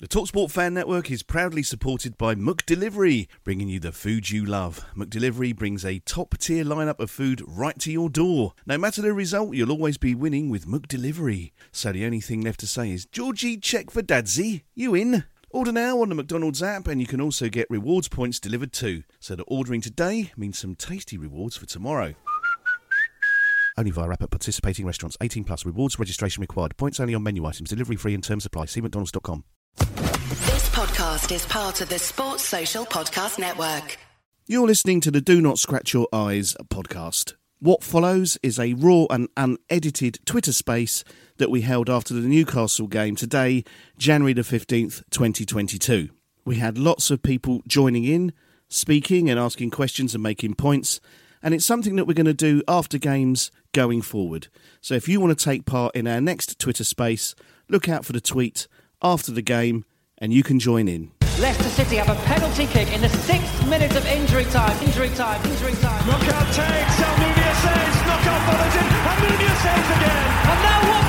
The Talksport Fan Network is proudly supported by Muck Delivery, bringing you the food you love. Muck Delivery brings a top tier lineup of food right to your door. No matter the result, you'll always be winning with Muck Delivery. So the only thing left to say is, Georgie, check for Dadsy. You in? Order now on the McDonald's app, and you can also get rewards points delivered too. So that ordering today means some tasty rewards for tomorrow. Only via app at participating restaurants. 18 plus. Rewards registration required. Points only on menu items. Delivery free and terms apply. See mcdonalds.com. This podcast is part of the Sports Social Podcast Network. You're listening to the Do Not Scratch Your Eyes podcast. What follows is a raw and unedited Twitter space that we held after the Newcastle game today, January the 15th, 2022. We had lots of people joining in, speaking and asking questions and making points, and it's something that we're going to do after games going forward. So if you want to take part in our next Twitter space, look out for the tweet after the game, and you can join in. Leicester City have a penalty kick in the sixth minute of injury time. Injury time. Injury time. Knockaert takes. Almunia saves. Knockaert follows in. Almunia saves again. And now Watford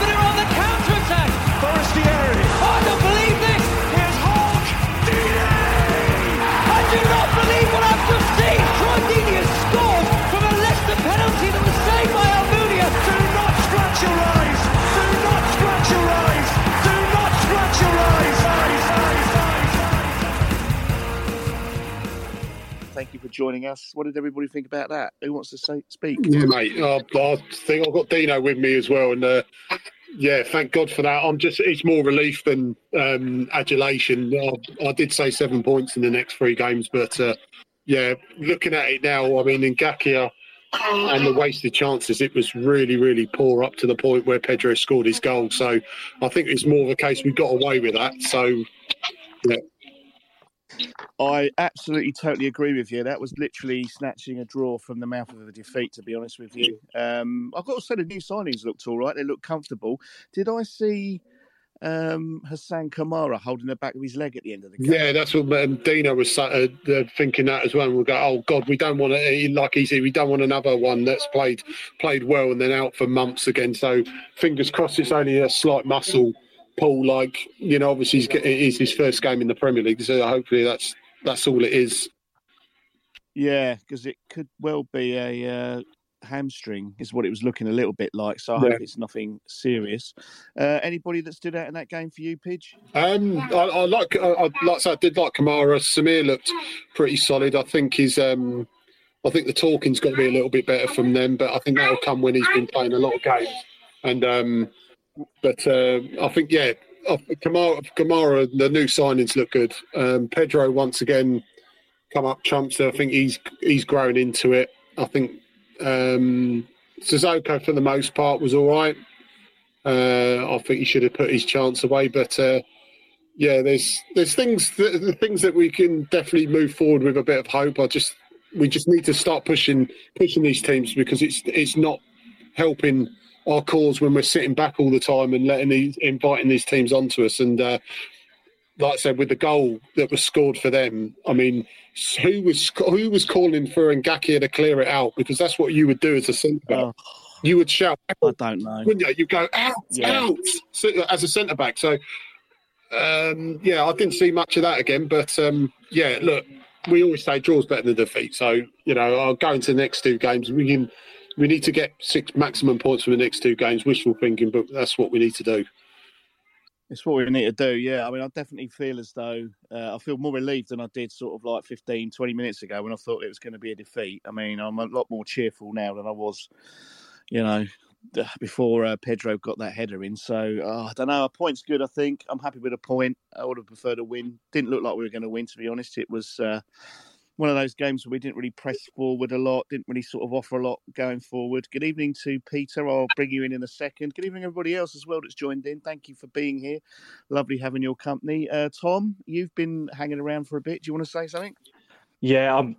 Thank you for joining us. What did everybody think about that? Who wants to say, speak? Yeah, mate. Uh, I think I've got Dino with me as well, and uh, yeah, thank God for that. I'm just—it's more relief than um, adulation. I, I did say seven points in the next three games, but uh, yeah, looking at it now, I mean, Ngakia and the wasted chances, it was really, really poor up to the point where Pedro scored his goal. So I think it's more of a case we got away with that. So yeah, I absolutely totally agree with you. That was literally snatching a draw from the mouth of a defeat, to be honest with you. Um, I've got to say the new signings looked all right. They looked comfortable. Did I see um, Hassan Kamara holding the back of his leg at the end of the game? Yeah, that's what um, Dino was uh, uh, thinking that as well. And we'll go, oh God, we don't want to, like said, we don't want another one that's played played well and then out for months again. So fingers crossed, it's only a slight muscle pull. Like you know, obviously he's, it is his first game in the Premier League, so hopefully that's that's all it is. Yeah, because it could well be a uh, hamstring, is what it was looking a little bit like. So I hope it's nothing serious. Uh, anybody that stood out in that game for you, Pidge? Um, I, I like, I, I like, I did like Kamara. Samir looked pretty solid. I think he's, um, I think the talking's got to be a little bit better from them, but I think that'll come when he's been playing a lot of games. And, um, but uh, I think, yeah, Kamara, Kamara, the new signings look good. Um, Pedro once again come up trumps. I think he's he's grown into it. I think um, for the most part was all right. Uh, I think he should have put his chance away, but uh, yeah, there's there's things that, the things that we can definitely move forward with a bit of hope. I just we just need to start pushing pushing these teams because it's it's not helping our cause when we're sitting back all the time and letting these inviting these teams onto us. And uh, like I said, with the goal that was scored for them, I mean, who was who was calling for Ngakia to clear it out? Because that's what you would do as a centre back. Oh, You would shout, I don't know. wouldn't you? You go out, Yeah. out so, as a centre back. So, um, yeah, I didn't see much of that again. But um, yeah, look, we always say draws better than defeat. So you know, I'll go into the next two games. We can, we need to get six maximum points for the next two games. Wishful thinking, but that's what we need to do. It's what we need to do, yeah. I mean, I definitely feel as though uh, I feel more relieved than I did sort of like 15, 20 minutes ago when I thought it was going to be a defeat. I mean, I'm a lot more cheerful now than I was, you know, before uh, Pedro got that header in. So oh, I don't know. A point's good. I think I'm happy with a point. I would have preferred a win. Didn't look like we were going to win, to be honest. It was uh, one of those games where we didn't really press forward a lot. Didn't really sort of offer a lot going forward. Good evening to Peter. I'll bring you in in a second. Good evening, everybody else as well that's joined in. Thank you for being here. Lovely having your company. Uh, Tom, you've been hanging around for a bit. Do you want to say something? Yeah, I'm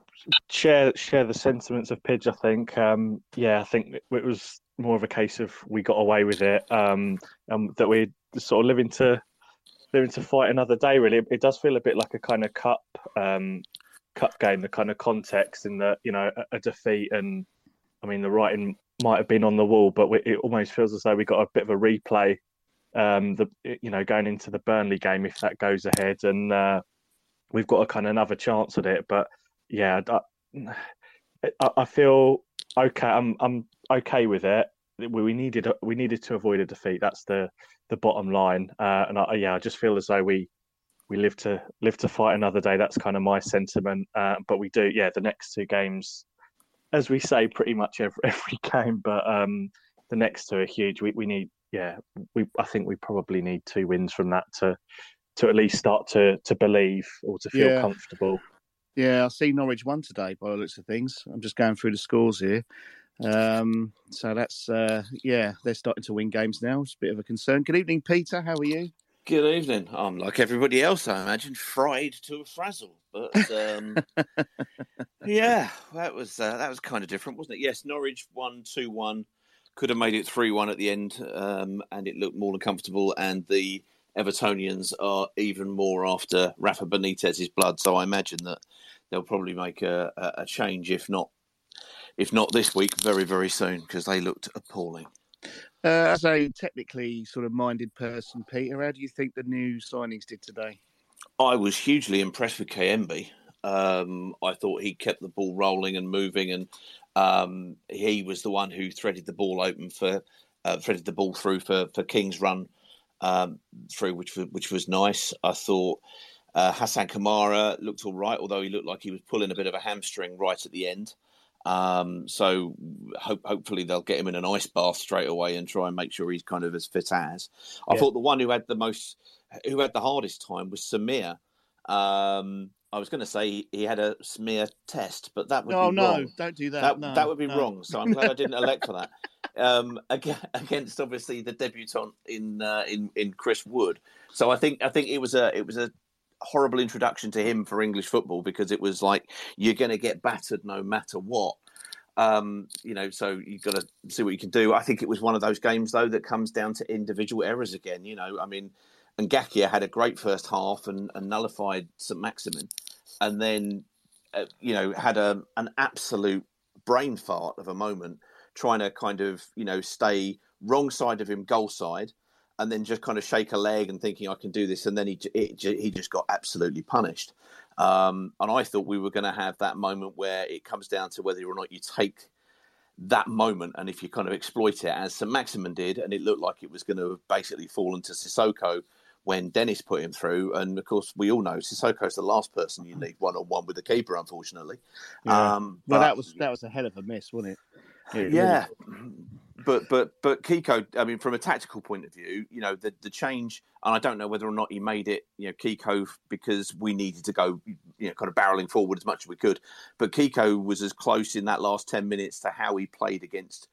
share share the sentiments of Pidge. I think, um, yeah, I think it was more of a case of we got away with it, um, and that we're sort of living to living to fight another day. Really, it does feel a bit like a kind of cup um, cup game. The kind of context in that you know a, a, defeat, and I mean the writing might have been on the wall, but we, it almost feels as though we got a bit of a replay. Um, the you know going into the Burnley game if that goes ahead, and uh, we've got a kind of another chance at it. But yeah, I, I feel okay. I'm I'm okay with it. We needed we needed to avoid a defeat. That's the the bottom line. Uh, and I, yeah, I just feel as though we we live to live to fight another day. That's kind of my sentiment. Uh, but we do, yeah. The next two games, as we say, pretty much every every game. But um, the next two are huge. We we need, yeah. We I think we probably need two wins from that to to at least start to to believe or to feel yeah. comfortable. Yeah, I see Norwich won today by the looks of things. I'm just going through the scores here. Um, so that's uh, yeah, they're starting to win games now. It's a bit of a concern. Good evening, Peter. How are you? Good evening. I'm like everybody else, I imagine, fried to a frazzle. But um, yeah, that was uh, that was kind of different, wasn't it? Yes, Norwich won two one, could have made it three one at the end, um, and it looked more than comfortable. And the Evertonians are even more after Rafa Benitez's blood. So I imagine that they'll probably make a, a change, if not if not this week, very very soon, because they looked appalling. Uh, as a technically sort of minded person, Peter, how do you think the new signings did today? I was hugely impressed with Kayembe. Um, I thought he kept the ball rolling and moving, and um, he was the one who threaded the ball open for uh, threaded the ball through for for King's run um, through, which was, which was nice. I thought uh, Hassan Kamara looked all right, although he looked like he was pulling a bit of a hamstring right at the end. Um, so hope, hopefully they'll get him in an ice bath straight away and try and make sure he's kind of as fit as. I yeah. thought the one who had the most, who had the hardest time was Samir. Um, I was going to say he had a smear test, but that would oh, be no, wrong. don't do that. That, no, that would be no. wrong. So I'm glad I didn't elect for that. Um, against obviously the debutant in uh, in in Chris Wood. So I think I think it was a it was a horrible introduction to him for English football because it was like you're going to get battered no matter what. Um, you know, so you've got to see what you can do. I think it was one of those games though that comes down to individual errors again. You know, I mean, Ngakia had a great first half and, and nullified St Maximin, and then uh, you know had a an absolute brain fart of a moment trying to kind of you know stay wrong side of him goal side and then just kind of shake a leg and thinking I can do this, and then he it, he just got absolutely punished. Um, and I thought we were going to have that moment where it comes down to whether or not you take that moment and if you kind of exploit it as St Maximin did, and it looked like it was going to have basically fall into Sissoko when Dennis put him through. And of course, we all know Sissoko's the last person you need one on one with the keeper, unfortunately. Yeah. Um, well, that was that was a hell of a miss, wasn't it? it yeah. Really but but but Kiko, I mean, from a tactical point of view, you know, the the change, and I don't know whether or not he made it, you know, Kiko because we needed to go, you know, kind of barreling forward as much as we could. But Kiko was as close in that last ten minutes to how he played against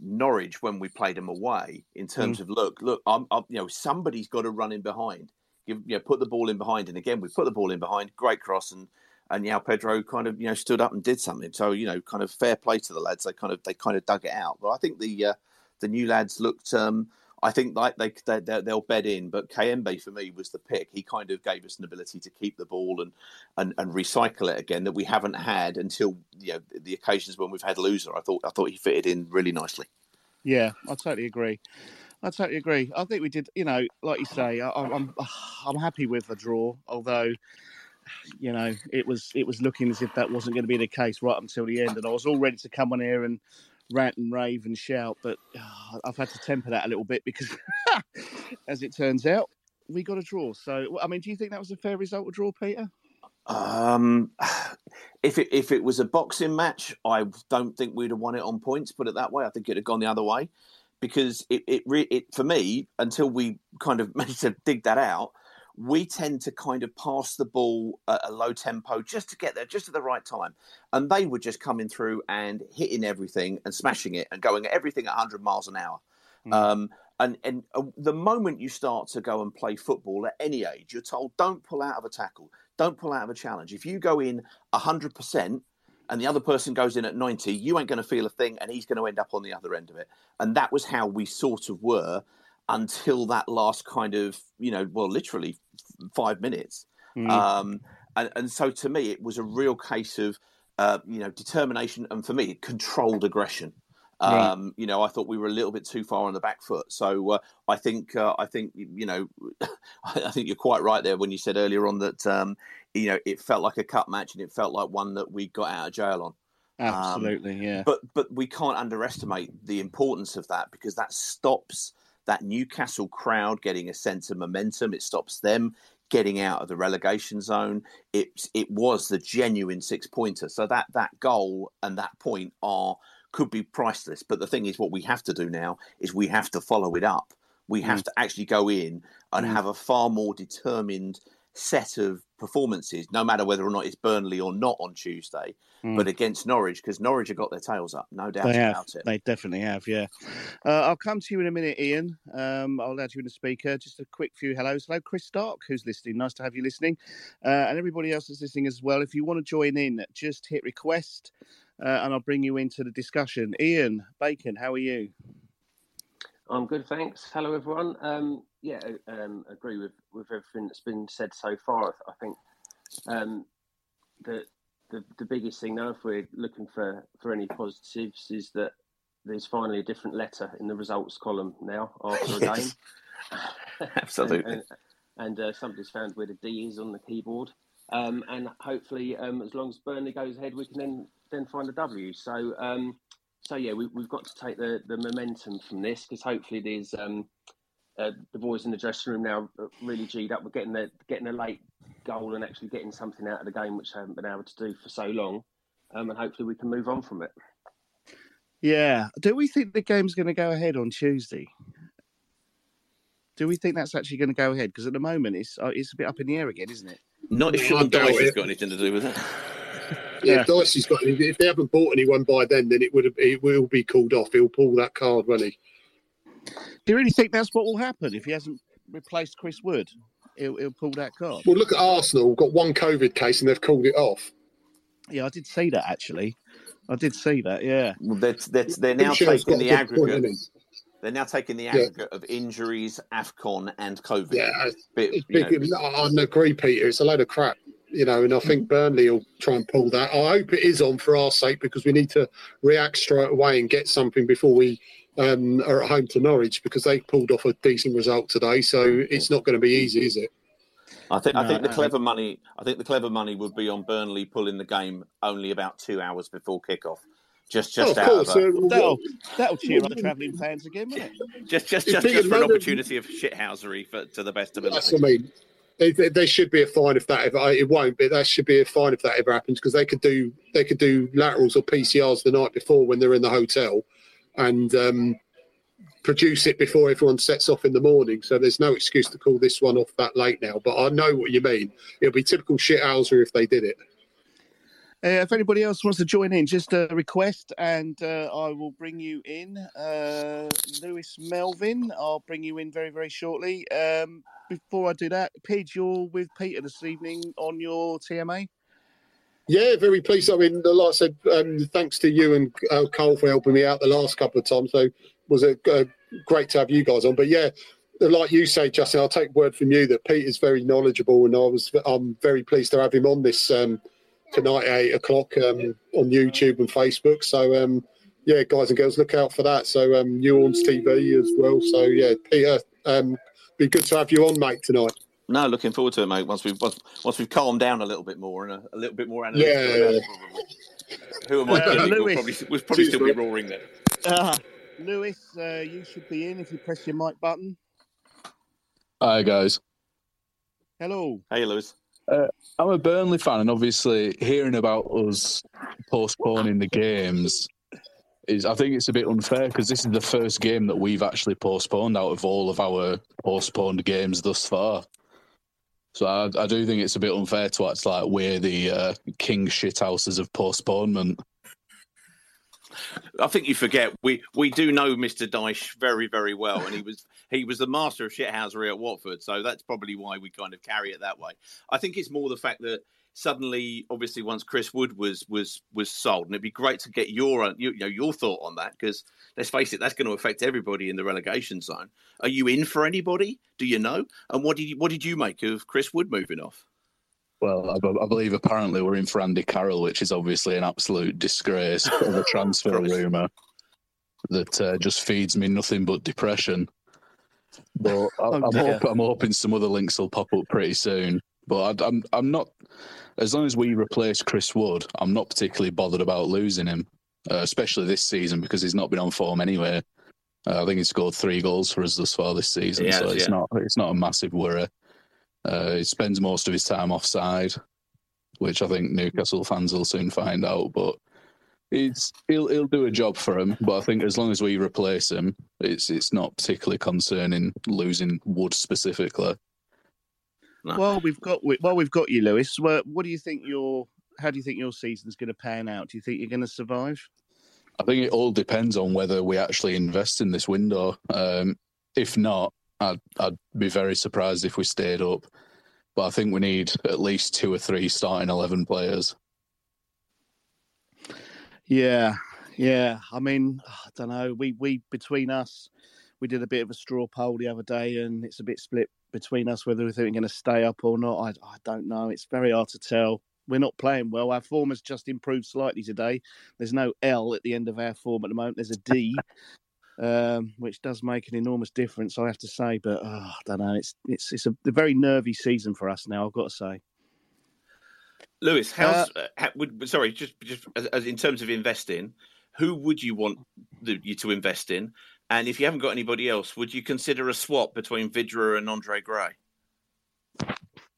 Norwich when we played him away. In terms mm. of look, look, I'm, I'm, you know, somebody's got to run in behind, give, you know, put the ball in behind, and again we put the ball in behind, great cross and and João Pedro kind of you know stood up and did something. So you know, kind of fair play to the lads. They kind of they kind of dug it out. But I think the uh, the new lads looked. Um, I think like they, they they'll bed in, but Kayembe for me was the pick. He kind of gave us an ability to keep the ball and, and, and recycle it again that we haven't had until you know the occasions when we've had Louza. I thought I thought he fitted in really nicely. Yeah, I totally agree. I totally agree. I think we did. You know, like you say, I, I'm I'm happy with the draw, although you know, it was it was looking as if that wasn't going to be the case right until the end, and I was all ready to come on here and rant and rave and shout, but uh, I've had to temper that a little bit because, as it turns out, we got a draw. So, I mean, do you think that was a fair result, a draw, Peter? Um, if it if it was a boxing match, I don't think we'd have won it on points. Put it that way, I think it'd have gone the other way because it it, re- it for me until we kind of managed to dig that out. We tend to kind of pass the ball at a low tempo just to get there, just at the right time. And they were just coming through and hitting everything and smashing it and going at everything at 100 miles an hour. Um, and and uh, the moment you start to go and play football at any age, you're told don't pull out of a tackle, don't pull out of a challenge. If you go in 100% and the other person goes in at 90, you ain't going to feel a thing and he's going to end up on the other end of it. And that was how we sort of were until that last kind of, you know, well, literally five minutes. Mm. Um, and, and so to me, it was a real case of, uh, you know, determination and for me, controlled aggression. Right. Um, you know, I thought we were a little bit too far on the back foot. So uh, I think, uh, I think, you know, I think you're quite right there when you said earlier on that, um, you know, it felt like a cup match and it felt like one that we got out of jail on. Um, Absolutely, yeah. But but we can't underestimate the importance of that because that stops that Newcastle crowd getting a sense of momentum. It stops them getting out of the relegation zone. It it was the genuine six pointer. So that that goal and that point are could be priceless. But the thing is, what we have to do now is we have to follow it up. We have Mm. to actually go in and Mm. have a far more determined set of performances, no matter whether or not it's Burnley or not on Tuesday, Mm. but against Norwich, because Norwich have got their tails up, no doubt They have. about it. They definitely have. Yeah. Uh, I'll come to you in a minute, Ian. Um, I'll add you in the speaker. Just a quick few hellos. Hello, Chris Stark, who's listening. Nice to have you listening, uh, and everybody else that's listening as well. If you want to join in, just hit request, uh, and I'll bring you into the discussion. Ian Bacon, how are you? I'm good, thanks. Hello, everyone. Um, yeah, um, agree with, with everything that's been said so far. I, I think um, the, the the biggest thing now, if we're looking for, for any positives, is that there's finally a different letter in the results column now after a Yes. game. Absolutely. and and uh, somebody's found where the D is on the keyboard. Um, and hopefully, um, as long as Burnley goes ahead, we can then then find a W. So, um, so yeah, we, we've got to take the, the momentum from this because hopefully there's um, uh, the boys in the dressing room now really g'd up. We're getting the getting a late goal and actually getting something out of the game which they haven't been able to do for so long, um, and hopefully we can move on from it. Yeah. Do we think the game's going to go ahead on Tuesday? Do we think that's actually going to go ahead? Because at the moment, it's uh, it's a bit up in the air again, isn't it? Not if I Sean doubt Dyche has it. got anything to do with it. Yeah, if Dicey's got if they haven't bought anyone by then, then it would have it will be called off. He'll pull that card, won't he? Do you really think that's what will happen if he hasn't replaced Chris Wood? He'll, he'll pull that card. Well, look at Arsenal. We've Got one COVID case and they've called it off. Yeah, I did see that actually. I did see that. Yeah. Well, they're, they're, they're now Shaw's taking the a point, aggregate. They're now taking the Yeah. aggregate of injuries, Afcon, and COVID. Yeah, Bit, It's big, know, I I agree, Peter. It's a load of crap, you know, and I think mm-hmm. Burnley will try and pull that. I hope it is on for our sake because we need to react straight away and get something before we um, are at home to Norwich because they pulled off a decent result today. So it's not going to be easy, is it? I think I think the clever money. I think the clever money would be on Burnley pulling the game only about two hours before kickoff. Just just Oh, of out course, of a, uh, That'll that'll cheer up the travelling fans again, won't it? just just just, just for an opportunity of shithousery for to the best of ability. That's what I mean. They, they, there should be a fine if that ever. It won't, but that should be a fine if that ever happens because they could do they could do laterals or PCRs the night before when they're in the hotel, and um, produce it before everyone sets off in the morning. So there's no excuse to call this one off that late now. But I know what you mean. It'll be typical shithousery if they did it. Uh, if anybody else wants to join in, just a request, and uh, I will bring you in. Uh, Lewis Melvin, I'll bring you in very, very shortly. Um, before I do that, Pidge, you're with Peter this evening on your TMA. Yeah, very pleased. I mean, like I said, um, thanks to you and uh, Cole for helping me out the last couple of times. So was a, uh, great to have you guys on. But yeah, like you say, Justin, I'll take word from you that Pete is very knowledgeable, and I was I'm very pleased to have him on this um, tonight at eight o'clock um, on YouTube and Facebook. So um, yeah, guys and girls, look out for that. So um, Newlands TV as well. So yeah, Peter, um, be good to have you on, mate, tonight. No, looking forward to it, mate. Once we've once, once we've calmed down a little bit more and a, a little bit more analytical Yeah. about it, probably. Who am I Uh, kidding? We'll probably, we'll probably still be roaring then. Uh, Lewis, uh, you should be in if you press your mic button. Hi guys. Hello. Hey, Lewis. Uh, I'm a Burnley fan, and obviously hearing about us postponing the games, is I think it's a bit unfair because this is the first game that we've actually postponed out of all of our postponed games thus far. So I, I do think it's a bit unfair to act like we're the uh, king shithouses of postponement. I think you forget we we do know Mr. Dyche very very well, and he was he was the master of shithousery at Watford, so that's probably why we kind of carry it that way. I think it's more the fact that suddenly, obviously, once Chris Wood was was was sold, and it'd be great to get your you know your thought on that because let's face it, that's going to affect everybody in the relegation zone. Are you in for anybody? Do you know? And what did you, what did you make of Chris Wood moving off? Well, I, I, believe apparently we're in for Andy Carroll, which is obviously an absolute disgrace of a transfer rumour that uh, just feeds me nothing but depression. But I, am oh, I'm hoping some other links will pop up pretty soon. But I, I'm I'm not. As long as we replace Chris Wood, I'm not particularly bothered about losing him, uh, especially this season because he's not been on form anyway. Uh, I think he's scored three goals for us thus far this season, so it's yeah. not it's not a massive worry. Uh, he spends most of his time offside, which I think Newcastle fans will soon find out. But he's he'll he'll do a job for him. But I think as long as we replace him, it's it's not particularly concerning losing Wood specifically. No. Well, we've got well, we've got you, Lewis. Well, what do you think your how do you think your season's going to pan out? Do you think you're going to survive? I think it all depends on whether we actually invest in this window. Um, if not, I'd, I'd be very surprised if we stayed up. But I think we need at least two or three starting 11 players. Yeah, yeah. I mean, I don't know. We, we, between us, we did a bit of a straw poll the other day and it's a bit split between us whether we think we're going to stay up or not. I, I don't know. It's very hard to tell. We're not playing well. Our form has just improved slightly today. There's no L at the end of our form at the moment. There's a D. um, which does make an enormous difference, I have to say. But oh, I don't know. It's it's it's a, a, very nervy season for us now. I've got to say. Lewis, how's uh, how, would, sorry, just just as, as, in terms of investing, who would you want the, you to invest in? And if you haven't got anybody else, would you consider a swap between Vydra and Andre Gray?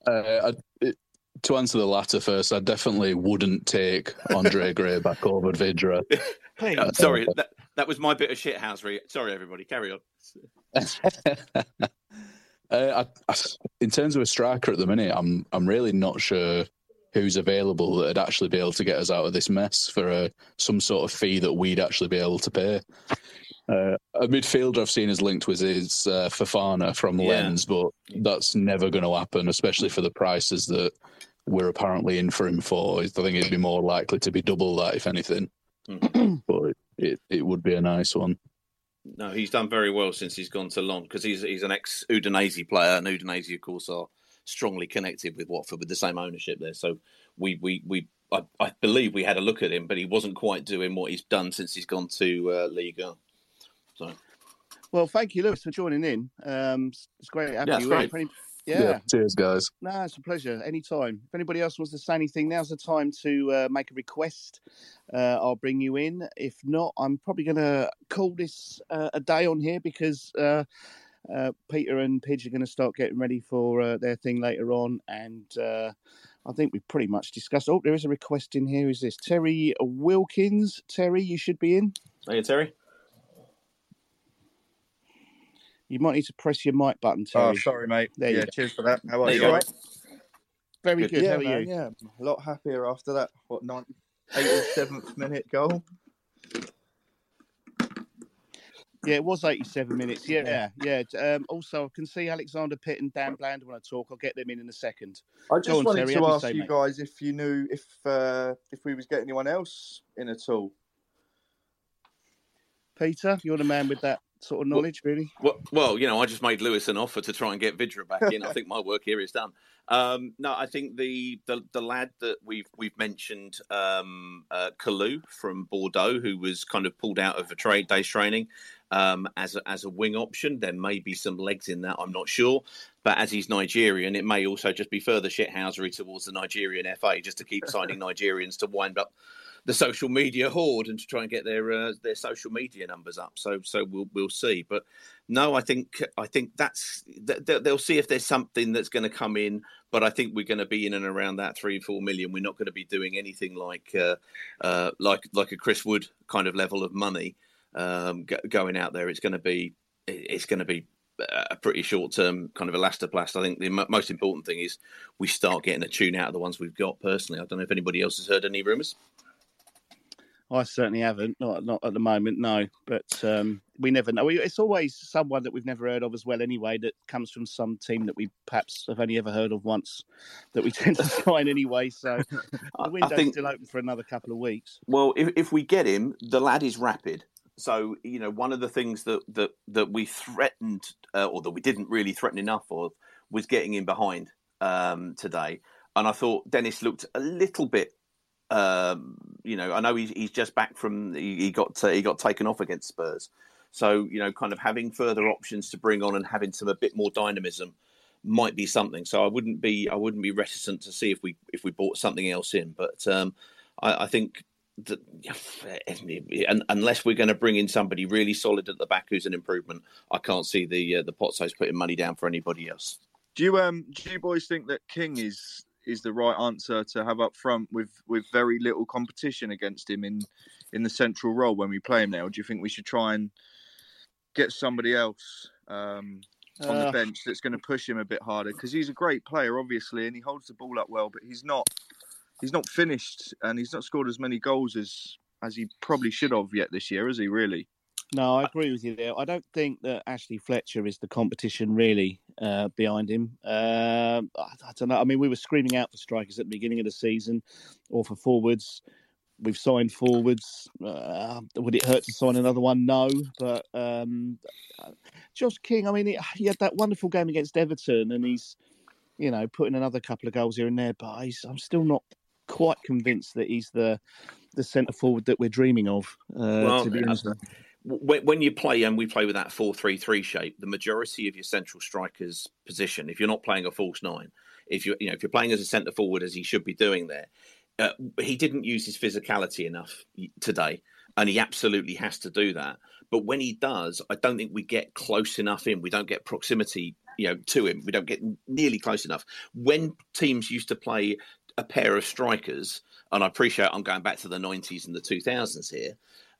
Uh, it, to answer the latter first, I definitely wouldn't take Andre Gray back over Vydra. Uh, sorry, that, that was my bit of shit, shithousery. Sorry, everybody, carry on. uh, I, I, in terms of a striker at the minute, I'm I'm really not sure who's available that'd actually be able to get us out of this mess for a, some sort of fee that we'd actually be able to pay. Uh, a midfielder I've seen is linked with is uh, Fofana from yeah. Lens, but that's never going to happen, especially for the prices that we're apparently in for him for. I think it'd be more likely to be double that, if anything. Mm. but it, it would be a nice one. No, he's done very well since he's gone to Lens because he's he's an ex Udinese player, and Udinese, of course, are strongly connected with Watford with the same ownership there. So we we we I, I believe we had a look at him, but he wasn't quite doing what he's done since he's gone to uh, Liga. So. Well, thank you, Lewis, for joining in. Um, it's great having yeah, you. Great. Yeah. yeah. Cheers, guys. No, it's a pleasure. Anytime. If anybody else wants to say anything, now's the time to uh, make a request. Uh, I'll bring you in. If not, I'm probably going to call this uh, a day on here because uh, uh, Peter and Pidge are going to start getting ready for uh, their thing later on. And I think we pretty much discussed. Oh, there is a request in here. Is this Terry Wilkins? Terry, you should be in. Hey, Terry. You might need to press your mic button, oh, Terry. Oh, sorry, mate. There yeah, you cheers for that. How are you? Right? Very good. good. Yeah, How are man, you? Yeah, a lot happier after that. What, 87th minute goal? Yeah, it was 87 minutes. Yeah, yeah. yeah. Um, also, I can see Alexander Pitt and Dan Bland when I talk. I'll get them in in a second. I just on, wanted Terry, to ask you, say, you guys if you knew if uh, if we was getting anyone else in at all. Peter, you're the man with that sort of knowledge, well, really? Well, well, you know, I just made Lewis an offer to try and get Vydra back in. I think my work here is done. Um, no, I think the, the, the lad that we've we've mentioned, um, uh, Kalu from Bordeaux, who was kind of pulled out of a trade day's training. um, as a, as a wing option. There may be some legs in that. I'm not sure, but as he's Nigerian, it may also just be further shithousery towards the Nigerian FA just to keep signing Nigerians to wind up the social media horde and to try and get their uh, their social media numbers up. So so we'll we'll see. But no, I think I think that's they'll see if there's something that's going to come in. But I think we're going to be in and around that three four million. We're not going to be doing anything like uh, uh, like like a Chris Wood kind of level of money um, going out there. It's going to be it's going to be a pretty short term kind of elastoplast. I think the m- most important thing is we start getting a tune out of the ones we've got. Personally, I don't know if anybody else has heard any rumours. I certainly haven't, not not at the moment, no. But um, we never know. It's always someone that we've never heard of as well, anyway. That comes from some team that we perhaps have only ever heard of once, that we tend to sign anyway. So the window's think, still open for another couple of weeks. Well, if if we get him, the lad is rapid. So you know, one of the things that that that we threatened, uh, or that we didn't really threaten enough of, was getting in behind um, today. And I thought Dennis looked a little bit um, you know, I know he's, he's just back from he, he got uh, he got taken off against Spurs, so you know, kind of having further options to bring on and having some a bit more dynamism might be something. So I wouldn't be I wouldn't be reticent to see if we if we bought something else in, but um, I, I think that unless we're going to bring in somebody really solid at the back who's an improvement, I can't see the uh, the Pozzos putting money down for anybody else. Do you um do you boys think that King is is the right answer to have up front with with very little competition against him in in the central role when we play him now? do you think we should try and get somebody else um, on uh, the bench that's going to push him a bit harder? Because he's a great player, obviously, and he holds the ball up well, but he's not he's not finished and he's not scored as many goals as as he probably should have yet this year, has he? Really? No, I agree with you there. I don't think that Ashley Fletcher is the competition really uh, behind him. Uh, I, I, don't know. I mean, we were screaming out for strikers at the beginning of the season or for forwards. We've signed forwards. Uh, would it hurt to sign another one? No. But um, Josh King, I mean, he, he, had that wonderful game against Everton and he's, you know, putting another couple of goals here and there. But I'm still not quite convinced that he's the the centre forward that we're dreaming of. Uh, well, to be honest when you play and we play with that 4-3-3 shape the majority of your central strikers position if you're not playing a false nine if you you know if you're playing as a centre forward as he should be doing there uh, he didn't use his physicality enough today and he absolutely has to do that. But when he does i don't think we get close enough in. We don't get proximity you know to him. We don't get nearly close enough. When teams used to play a pair of strikers and i appreciate i'm going back to the 90s and the 2000s here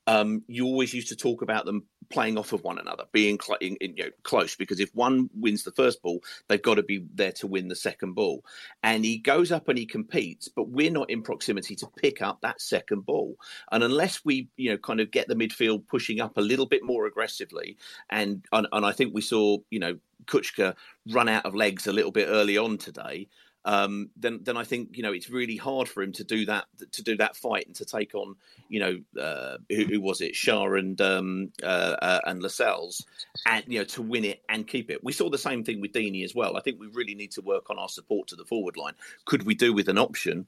um, you always used to talk about them playing off of one another, being cl- in, in, you know, close, because if one wins the first ball, they've got to be there to win the second ball. And he goes up and he competes, but we're not in proximity to pick up that second ball. And unless we, you know, kind of get the midfield pushing up a little bit more aggressively, and and, and I think we saw, you know, Kucka run out of legs a little bit early on today um, then then I think you know it's really hard for him to do that to do that fight and to take on you know uh, who, who, was it Schär and um, uh, uh, and Lascelles and you know to win it and keep it. We saw the same thing with Deeney as well. I think we really need to work on our support to the forward line. Could we do with an option?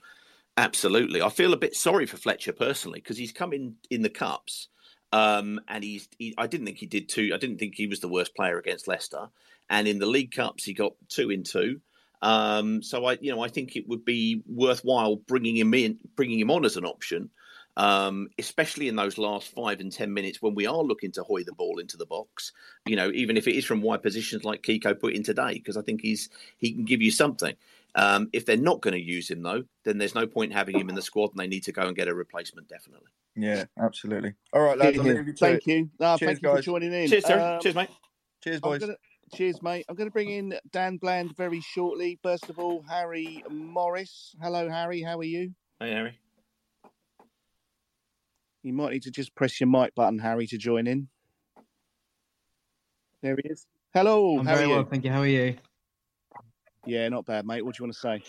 Absolutely. I feel a bit sorry for Fletcher personally because he's come in in the cups. Um, and he's, he, I didn't think he did two. I didn't think he was the worst player against Leicester. And in the League Cups, he got two in two. Um, so I, you know, I think it would be worthwhile bringing him in, bringing him on as an option, um, especially in those last five and ten minutes when we are looking to hoy the ball into the box. You know, even if it is from wide positions like Kiko put in today, because I think he's he can give you something. Um, if they're not going to use him though, then there's no point having him in the squad, and they need to go and get a replacement definitely. Yeah, absolutely. All right, lads. You thank you. No, Cheers, thank you for joining in. Cheers, sir. Um, Cheers, mate. Cheers, boys. Cheers, mate. I'm going to bring in Dan Bland very shortly. First of all, Harry Morris. Hello, Harry. How are you? Hey, Harry. You might need to just press your mic button, Harry, to join in. There he is. Hello. I'm very well, thank you. How are you? Yeah, not bad, mate. What do you want to say?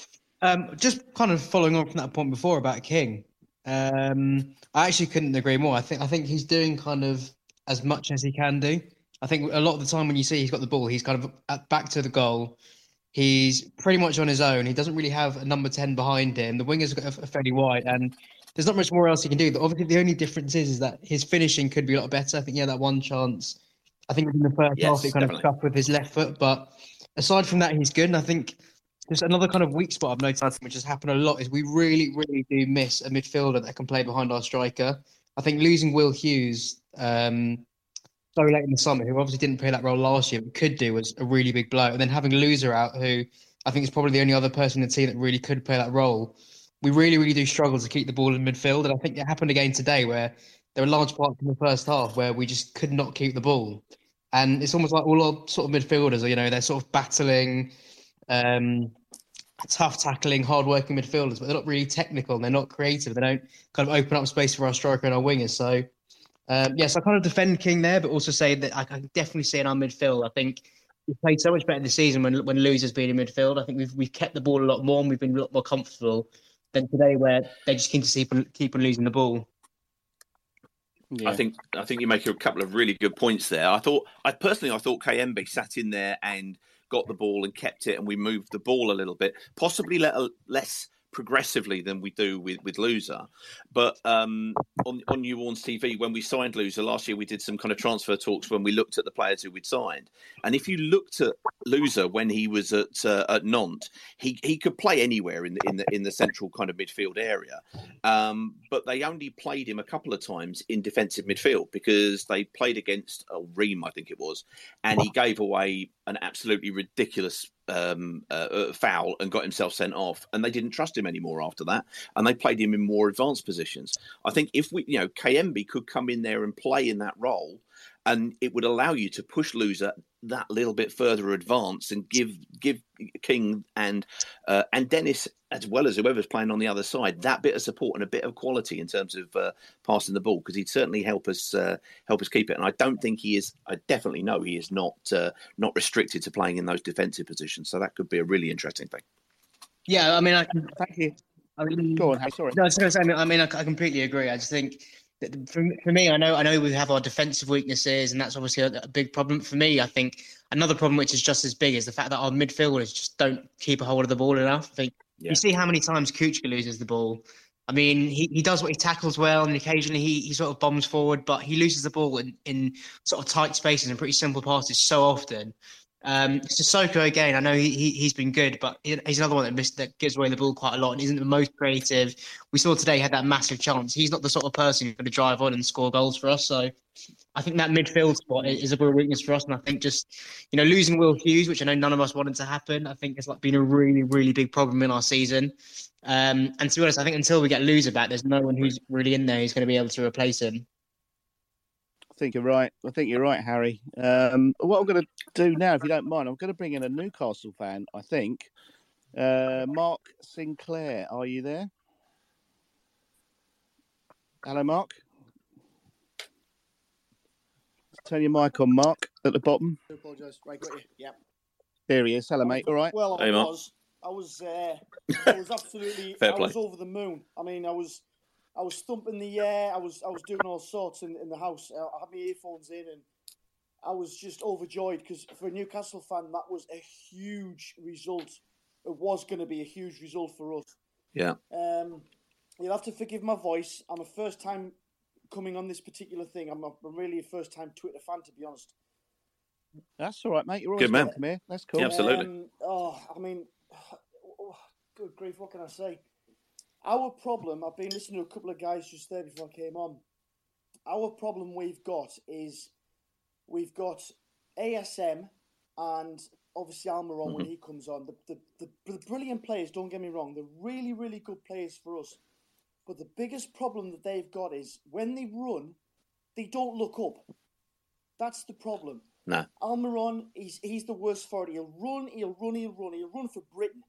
Um, just kind of following on from that point before about King. Um, I actually couldn't agree more. I think I think he's doing kind of as much as he can do. I think a lot of the time when you see he's got the ball, he's kind of at, back to the goal. He's pretty much on his own. He doesn't really have a number 10 behind him. The wingers are fairly wide. And there's not much more else he can do. Obviously, the only difference is, is that his finishing could be a lot better. I think yeah, that one chance. I think in the first Yes, half it kind definitely. of scuffed with his left foot, but aside from that, he's good. And I think there's another kind of weak spot I've noticed, which has happened a lot, is we really, really do miss a midfielder that can play behind our striker. I think losing Will Hughes um, so late in the summer, who obviously didn't play that role last year, but could do, was a really big blow. And then having Louza out, who I think is probably the only other person in the team that really could play that role. We really, really do struggle to keep the ball in midfield. And I think it happened again today where there were large parts in the first half where we just could not keep the ball. And it's almost like all our sort of midfielders are, you know, they're sort of battling, um, tough tackling, hard working midfielders, but they're not really technical and they're not creative. They don't kind of open up space for our striker and our wingers. So, um, yes, I kind of defend King there, but also say that I can definitely see in our midfield. I think we've played so much better this season when when Louza's been in midfield. I think we've we've kept the ball a lot more and we've been a lot more comfortable than today, where they just keep to keep on, keep on losing the ball. I think I think you make a couple of really good points there. I thought I personally I thought Kayembe sat in there and got the ball and kept it, and we moved the ball a little bit, possibly let, a, less progressively than we do with with Louza. But um, on on New Orleans TV, when we signed Louza last year, we did some kind of transfer talks when we looked at the players who we'd signed. And if you looked at Louza when he was at uh, at Nantes, he he could play anywhere in the in the in the central kind of midfield area. Um, but they only played him a couple of times in defensive midfield because they played against uh, Reims, I think it was, and he gave away an absolutely ridiculous um, uh, uh, foul and got himself sent off. And they didn't trust him anymore after that, and they played him in more advanced positions. I think if we, you know, Kayembe could come in there and play in that role. And it would allow you to push Louza that little bit further advance and give give King and uh, and Dennis as well as whoever's playing on the other side that bit of support and a bit of quality in terms of uh, passing the ball because he'd certainly help us uh, help us keep it. And I don't think he is. I definitely know he is not uh, not restricted to playing in those defensive positions. So that could be a really interesting thing. Yeah, I mean, I can thank you. I mean, Go on, sorry. No, I was going to say, I mean, I, I completely agree. I just think that for, for me, I know, I know we have our defensive weaknesses, and that's obviously a, a big problem. For me, I think another problem which is just as big is the fact that our midfielders just don't keep a hold of the ball enough. I think you see how many times Kucka loses the ball. I mean, he, he does what he tackles well, and occasionally he, he sort of bombs forward, but he loses the ball in, in sort of tight spaces and pretty simple passes so often. Um, Sissoko again, I know he, he he's been good, but he's another one that missed, that gives away the ball quite a lot and isn't the most creative. We saw today had that massive chance. He's not the sort of person who's going to drive on and score goals for us. So I think that midfield spot is a real weakness for us. And I think just you know losing Will Hughes, which I know none of us wanted to happen, I think has like been a really really big problem in our season. Um, and to be honest, I think until we get Louza back, there's no one who's really in there who's going to be able to replace him. I think you're right. I think you're right, Harry. Um, what I'm going to do now, if you don't mind, I'm going to bring in a Newcastle fan. I think. Uh, Mark Sinclair, are you there? Hello, Mark. Turn your mic on, Mark, at the bottom. I apologise. Right, got you. Yeah. There he is. Hello, mate. All right. Well, I Hey, Mark. was. I was. Uh, I was absolutely. Fair I was over the moon. I mean, I was. I was thumping the air. I was. I was doing all sorts in, in the house. I had my earphones in, and I was just overjoyed because for a Newcastle fan, that was a huge result. It was going to be a huge result for us. Yeah. Um, you'll have to forgive my voice. I'm a first time coming on this particular thing. I'm, a, I'm really a first time Twitter fan, to be honest. That's all right, mate. You're always Good man. welcome here. That's cool. Yeah, absolutely. Um, oh, I mean, oh, good grief, what can I say? Our problem, I've been listening to a couple of guys just there before I came on. Our problem we've got is we've got ASM and obviously Almiron when Mhm. he comes on. The, the, the, the brilliant players, don't get me wrong, they're really, really good players for us. But the biggest problem that they've got is when they run, they don't look up. That's the problem. No. Almiron, he's he's the worst for it. He'll run, he'll run, he'll run, he'll run for Britain.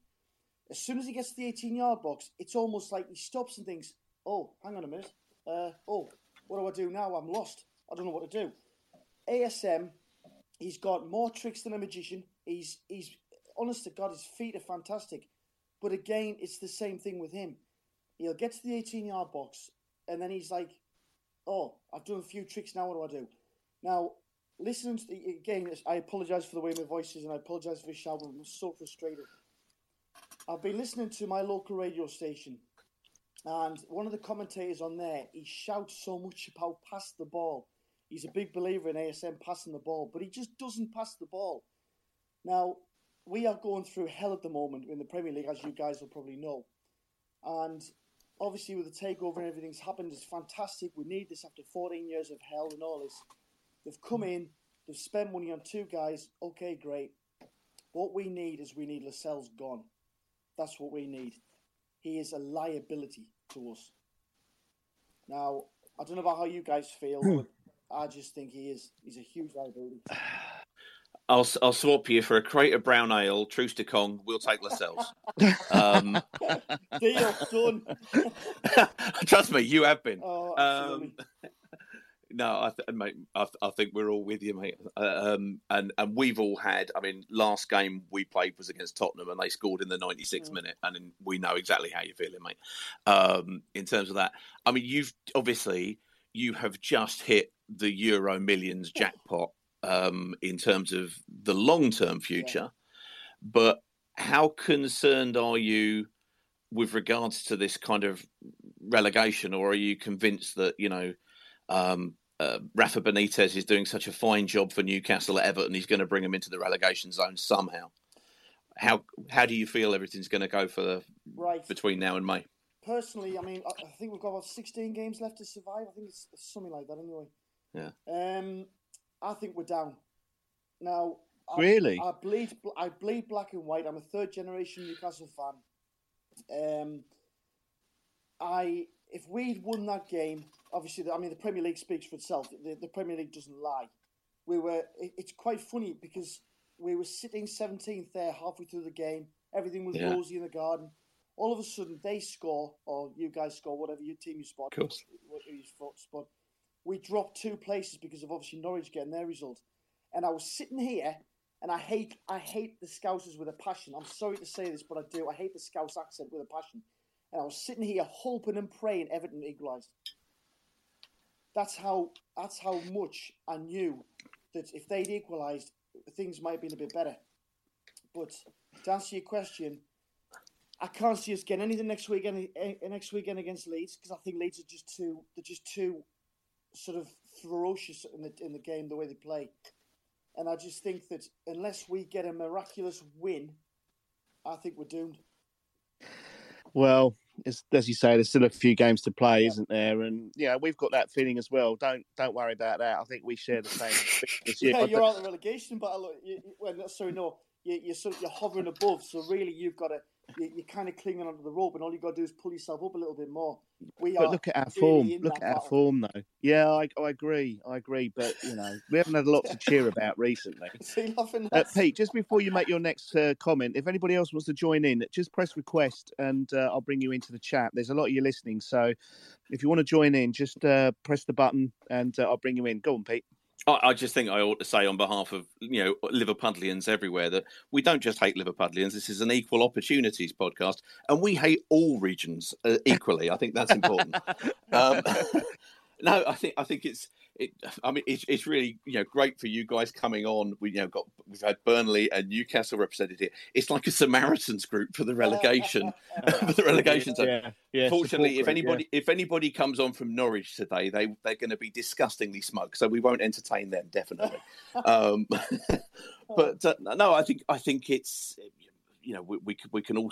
As soon as he gets to the 18 yard box, it's almost like he stops and thinks, oh, hang on a minute. Uh, oh, what do I do now? I'm lost. I don't know what to do. ASM, he's got more tricks than a magician. He's, he's honest to God, his feet are fantastic. But again, it's the same thing with him. He'll get to the 18 yard box and then he's like, oh, I've done a few tricks now. What do I do? Now, listening to the, again, I apologise for the way my voice is and I apologise for the shout. I'm so frustrated. I've been listening to my local radio station, And one of the commentators on there, he shouts so much about pass the ball. He's a big believer in ASM passing the ball, but he just doesn't pass the ball. Now, we are going through hell at the moment in the Premier League, as you guys will probably know. And obviously, with the takeover and everything's happened, it's fantastic. We need this after 14 years of hell and all this. They've come in, they've spent money on two guys. Okay, great. What we need is we need Lascelles gone. That's what we need. He is a liability to us. Now, I don't know about how you guys feel, but I just think he is. He's a huge liability. I'll I'll swap you for a crate of brown ale, truce to Kong. We'll take Lascelles. um, Deal done. trust me, you have been. Oh, um, no, I, th- mate, I, th- I think we're all with you, mate. Uh, um, and and we've all had. I mean, last game we played was against Tottenham, and they scored in the 96th Mm. minute, and we know exactly how you're feeling, mate. Um, in terms of that, I mean, you've obviously you have just hit the Euro Millions jackpot um, in terms of the long term future. But how concerned are you with regards to this kind of relegation, or are you convinced that you know um, uh, Rafa Benitez is doing such a fine job for Newcastle at Everton, he's going to bring them into the relegation zone somehow? How how do you feel everything's going to go for the, Right. between now and May? Personally, I mean, I, I think we've got about 16 games left to survive. I think it's something like that anyway. Yeah. Um, I think we're down. Now, I, Really? I bleed. I bleed black and white. I'm a third generation Newcastle fan. Um, I if we'd won that game, obviously, I mean, the Premier League speaks for itself. The, the Premier League doesn't lie. We were. It, it's quite funny because we were sitting 17th there halfway through the game. Everything was Yeah. rosy in the garden. All of a sudden, they score, or you guys score, whatever your team you spot. Of you spot. We dropped two places because of obviously Norwich getting their result. And I was sitting here, and I hate, I hate the Scousers with a passion. I'm sorry to say this, but I do. I hate the Scouse accent with a passion. And I was sitting here hoping and praying Everton equalised. That's how. That's how much I knew that if they'd equalised, things might have been a bit better. But to answer your question, I can't see us getting anything next weekend. eh, Next weekend against Leeds because I think Leeds are just too. They're just too sort of ferocious in the in the game the way they play, and I just think that unless we get a miraculous win, I think we're doomed. Well, as you say, there's still a few games to play, isn't there? And yeah, we've got that feeling as well. Don't don't worry about that. I think we share the same. this year. Yeah, you're out of the relegation battle. You, you, well, sorry, no, you, you're sort of, you're hovering above. So really, you've got to you're kind of clinging onto the rope, and all you've got to do is pull yourself up a little bit more. We But are look at our form. Look at our form, though. Yeah, I, I agree. I agree. But you know, we haven't had a lot to cheer about recently. See, laughing Uh, Pete, just before you make your next uh, comment, if anybody else wants to join in, just press request and uh, I'll bring you into the chat. There's a lot of you listening, so if you want to join in, just uh, press the button and uh, I'll bring you in. Go on, Pete. I, I just think I ought to say on behalf of you know Liverpudlians everywhere that we don't just hate Liverpudlians. This is an equal opportunities podcast, and we hate all regions uh, equally. I think that's important. um, no, I think I think it's. It, I mean, it's, it's really you know great for you guys coming on. We you know got we've had Burnley and Newcastle represented here. It's like a Samaritans group for the relegation for the relegation zone. Yeah, yeah, Fortunately, support if group, anybody if anybody comes on from Norwich today, they they're going to be disgustingly smug, so we won't entertain them definitely. um, but uh, no, I think I think it's you know we we, can- we can all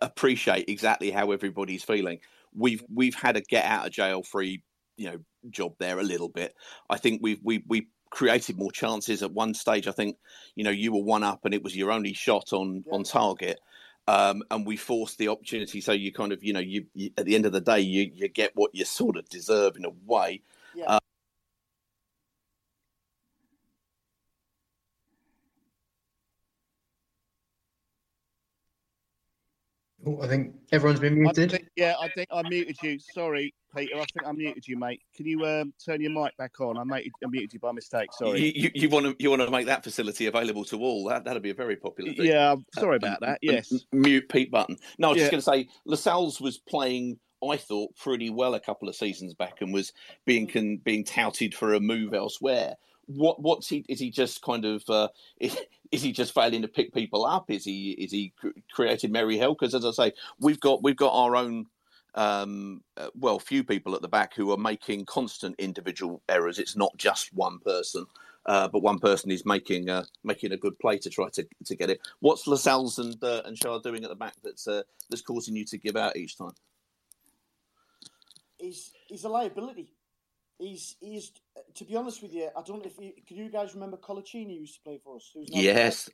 appreciate exactly how everybody's feeling. We've we've had a get out of jail free you know job there a little bit. I think we've we we created more chances at one stage. I think you know you were one up and it was your only shot on on target. Um, and we forced the opportunity, so you kind of, you know, you, you at the end of the day, you you get what you sort of deserve in a way. Yeah. Uh, Oh, I think everyone's been I muted. think, yeah, I think I muted you. Sorry, Peter. I think I muted you, mate. Can you um, turn your mic back on? I, muted, I muted you by mistake. Sorry. You, you, want to you want to make that facility available to all. That that'd be a very popular thing. Yeah, I'm sorry about Uh, that. Yes. mute Pete Button. No, I was Yeah. just going to say Lascelles was playing. I thought pretty well a couple of seasons back and was being con, being touted for a move elsewhere. What what's he? Is he just kind of? Uh, is, is he just failing to pick people up? Is he is he cr- created Mary Hell? Because as I say, we've got we've got our own um, uh, well, few people at the back who are making constant individual errors. It's not just one person, uh, but one person is making uh, making a good play to try to, to get it. What's Lascelles and uh, and Schär doing at the back that's uh, that's causing you to give out each time? He's he's a liability. He's he's to be honest with you, I don't know if you can you guys remember Coloccini used to play for us. Who's Yes.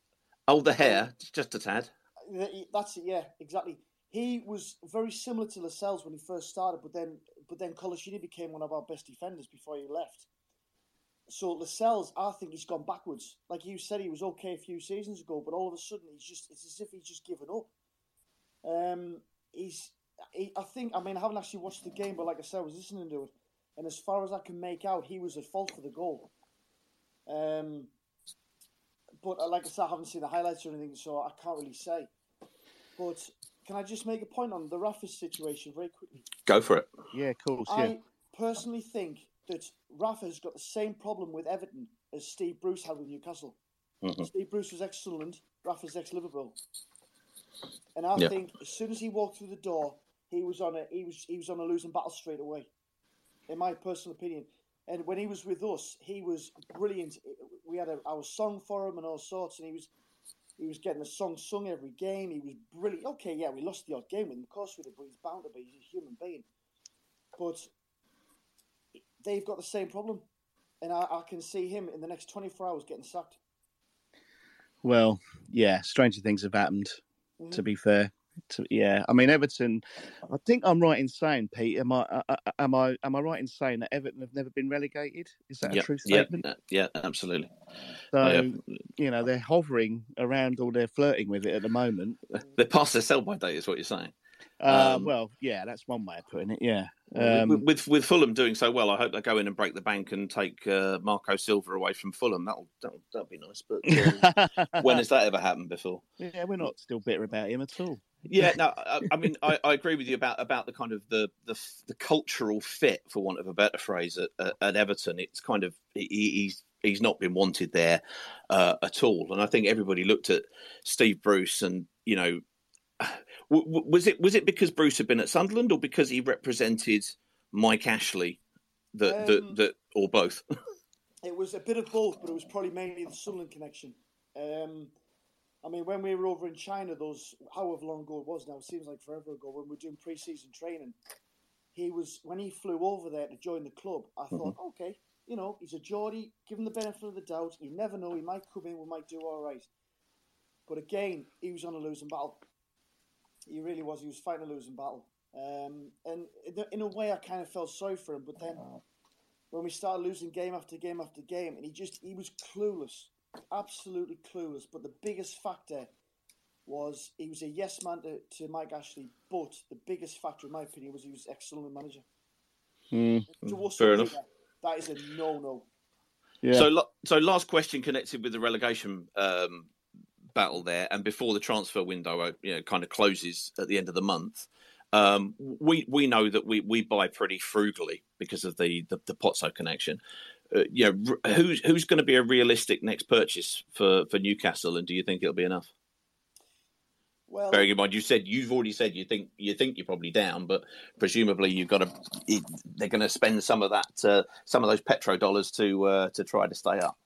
Oh, the hair, just a tad. That's it. Yeah, exactly. He was very similar to Lascelles when he first started, but then but then Coloccini became one of our best defenders before he left. So Lascelles, I think he's gone backwards. Like you said, he was okay a few seasons ago, but all of a sudden he's just it's as if he's just given up. Um, he's he, I think I mean I haven't actually watched the game, but like I said, I was listening to it, and as far as I can make out, he was at fault for the goal. Um, but uh, like I said, I haven't seen the highlights or anything, so I can't really say. But can I just make a point on the Rafa situation very quickly? Go for it. Yeah, of course. Yeah. I personally think that Rafa has got the same problem with Everton as Steve Bruce had with Newcastle. Mhm. Steve Bruce was ex Sunderland, Rafa's ex Liverpool, and I Yeah. think as soon as he walked through the door, he was on a he was he was on a losing battle straight away. In my personal opinion, and when he was with us, he was brilliant. We had a, our song for him and all sorts, and he was he was getting a song sung every game. He was brilliant. Okay, yeah, we lost the odd game with him, of course we did, but he's bound to be. He's a human being. But they've got the same problem, and I, I can see him in the next twenty four hours getting sacked. Well, yeah, stranger things have happened. To Mhm. be fair, to, yeah, I mean Everton. I think I'm right in saying, Pete. Am I? Uh, uh, am I? Am I right in saying that Everton have never been relegated? Is that yeah, a true statement? uh, yeah, absolutely. So I, uh, you know they're hovering around, or they're flirting with it at the moment. They're past their sell by date, is what you're saying. Uh, Um, well, yeah, that's one way of putting it. Yeah. Um, with, with with Fulham doing so well, I hope they go in and break the bank and take uh, Marco Silva away from Fulham. That'll that'll, that'll be nice. But um, when has that ever happened before? yeah, we're not still bitter about him at all. Yeah, no, I, I mean, I, I agree with you about about the kind of the, the the cultural fit, for want of a better phrase, at, at, Everton. It's kind of he, he's he's not been wanted there uh, at all, and I think everybody looked at Steve Bruce, and you know, w- w- was it was it because Bruce had been at Sunderland, or because he represented Mike Ashley, that Um, that that, or both? It was a bit of both, but it was probably mainly the Sunderland connection. Um, I mean, when we were over in China, those however long ago it was now, it seems like forever ago, when we were doing pre-season training, he was when he flew over there to join the club. I thought, okay, you know, he's a Geordie, give him the benefit of the doubt. You never know, he might come in, we might do all right. But again, he was on a losing battle. He really was. He was fighting a losing battle. Um, and in a- in a way, I kind of felt sorry for him. But then, when we started losing game after game after game, and he just he was clueless, absolutely clueless. But the biggest factor was he was a yes man to, to Mike Ashley. But the biggest factor, in my opinion, was he was excellent manager. To us, Fair enough. there, That is a no no. Yeah. So, so last question connected with the relegation um, battle there, and before the transfer window, uh, you know, kind of closes at the end of the month. Um, we we know that we, we buy pretty frugally because of the the, the Pozzo connection. Uh, you know, who's who's going to be a realistic next purchase for, for Newcastle, and do you think it'll be enough? Well, Bearing in mind, you said you've already said you think you think you're probably down, but presumably you've got to. They're going to spend some of that, uh, some of those petrodollars to uh, to try to stay up.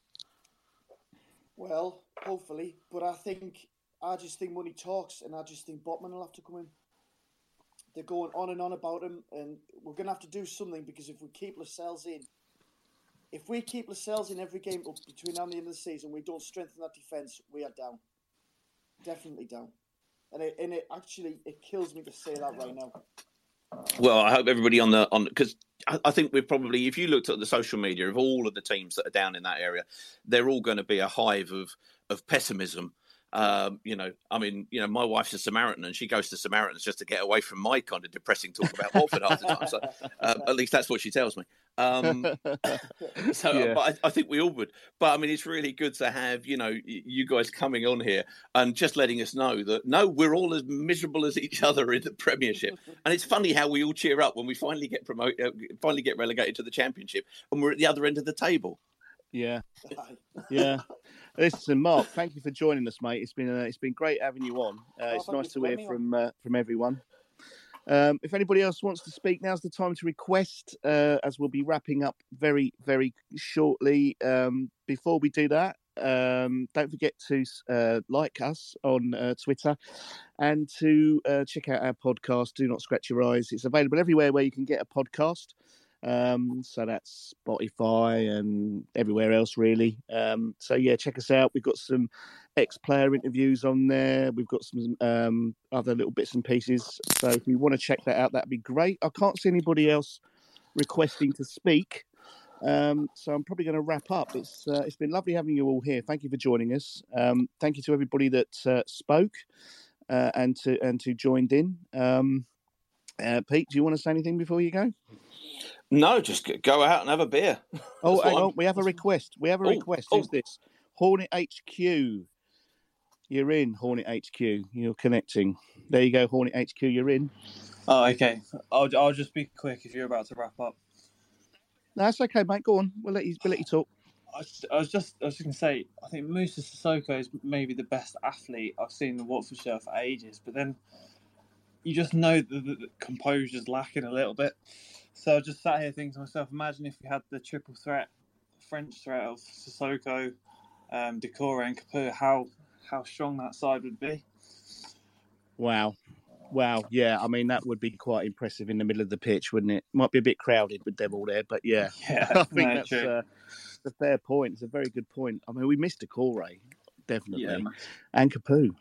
Well, hopefully, but I think I just think money talks, and I just think Botman will have to come in. They're going on and on about him, and we're going to have to do something because if we keep Lascelles in, if we keep Lascelles in every game up between now and the end of the season, we don't strengthen that defence, we are down, definitely down, and it, and it actually it kills me to say that right now. Well, I hope everybody on the on because I, I think we're probably if you looked at the social media of all of the teams that are down in that area, they're all going to be a hive of of pessimism. Um, you know, I mean, you know, my wife's a Samaritan and she goes to Samaritans just to get away from my kind of depressing talk about Watford half the time. So, um, at least that's what she tells me. Um, so, Yeah. but I, I think we all would. But I mean, it's really good to have you know you guys coming on here and just letting us know that no, we're all as miserable as each other in the Premiership. and it's funny how we all cheer up when we finally get promoted, uh, finally get relegated to the Championship, and we're at the other end of the table. Yeah, yeah. Listen, Mark, thank you for joining us, mate. It's been uh, it's been great having you on. Uh, it's thank nice to hear having me on. from uh, from everyone. Um, if anybody else wants to speak, now's the time to request, uh, as we'll be wrapping up very, very shortly. Um, before we do that, um, don't forget to uh, like us on uh, Twitter and to uh, check out our podcast, Do Not Scratch Your Eyes. It's available everywhere where you can get a podcast. Um, so that's Spotify and everywhere else, really. Um, so yeah, check us out. We've got some ex-player interviews on there. We've got some um, other little bits and pieces. So if you want to check that out, that'd be great. I can't see anybody else requesting to speak. Um, so I'm probably going to wrap up. It's uh, it's been lovely having you all here. Thank you for joining us. Um, thank you to everybody that uh, spoke uh, and to and to joined in. Um, uh, Pete, do you want to say anything before you go? No, just go out and have a beer. Oh, hang on. We have a request. We have a Oh, request. Oh. Who's this? Hornet HQ. You're in, Hornet HQ. You're connecting. There you go, Hornet HQ. You're in. Oh, okay. I'll I'll just be quick if you're about to wrap up. No, that's okay, mate. Go on. We'll let you. We'll let you talk. I was, I was just I was just gonna say I think Moussa Sissoko is maybe the best athlete I've seen in Watfordshire for ages, but then you just know that the, the composure's lacking a little bit. So I just sat here thinking to myself, imagine if we had the triple threat, French threat of Sissoko, um, Doucouré and Capoue, how how strong that side would be. Wow. Wow. Yeah. I mean, that would be quite impressive in the middle of the pitch, wouldn't it? Might be a bit crowded with them all there, but yeah. Yeah, I think no, that's uh, a fair point. It's a very good point. I mean, we missed a Corey, definitely. Yeah, and Capoue.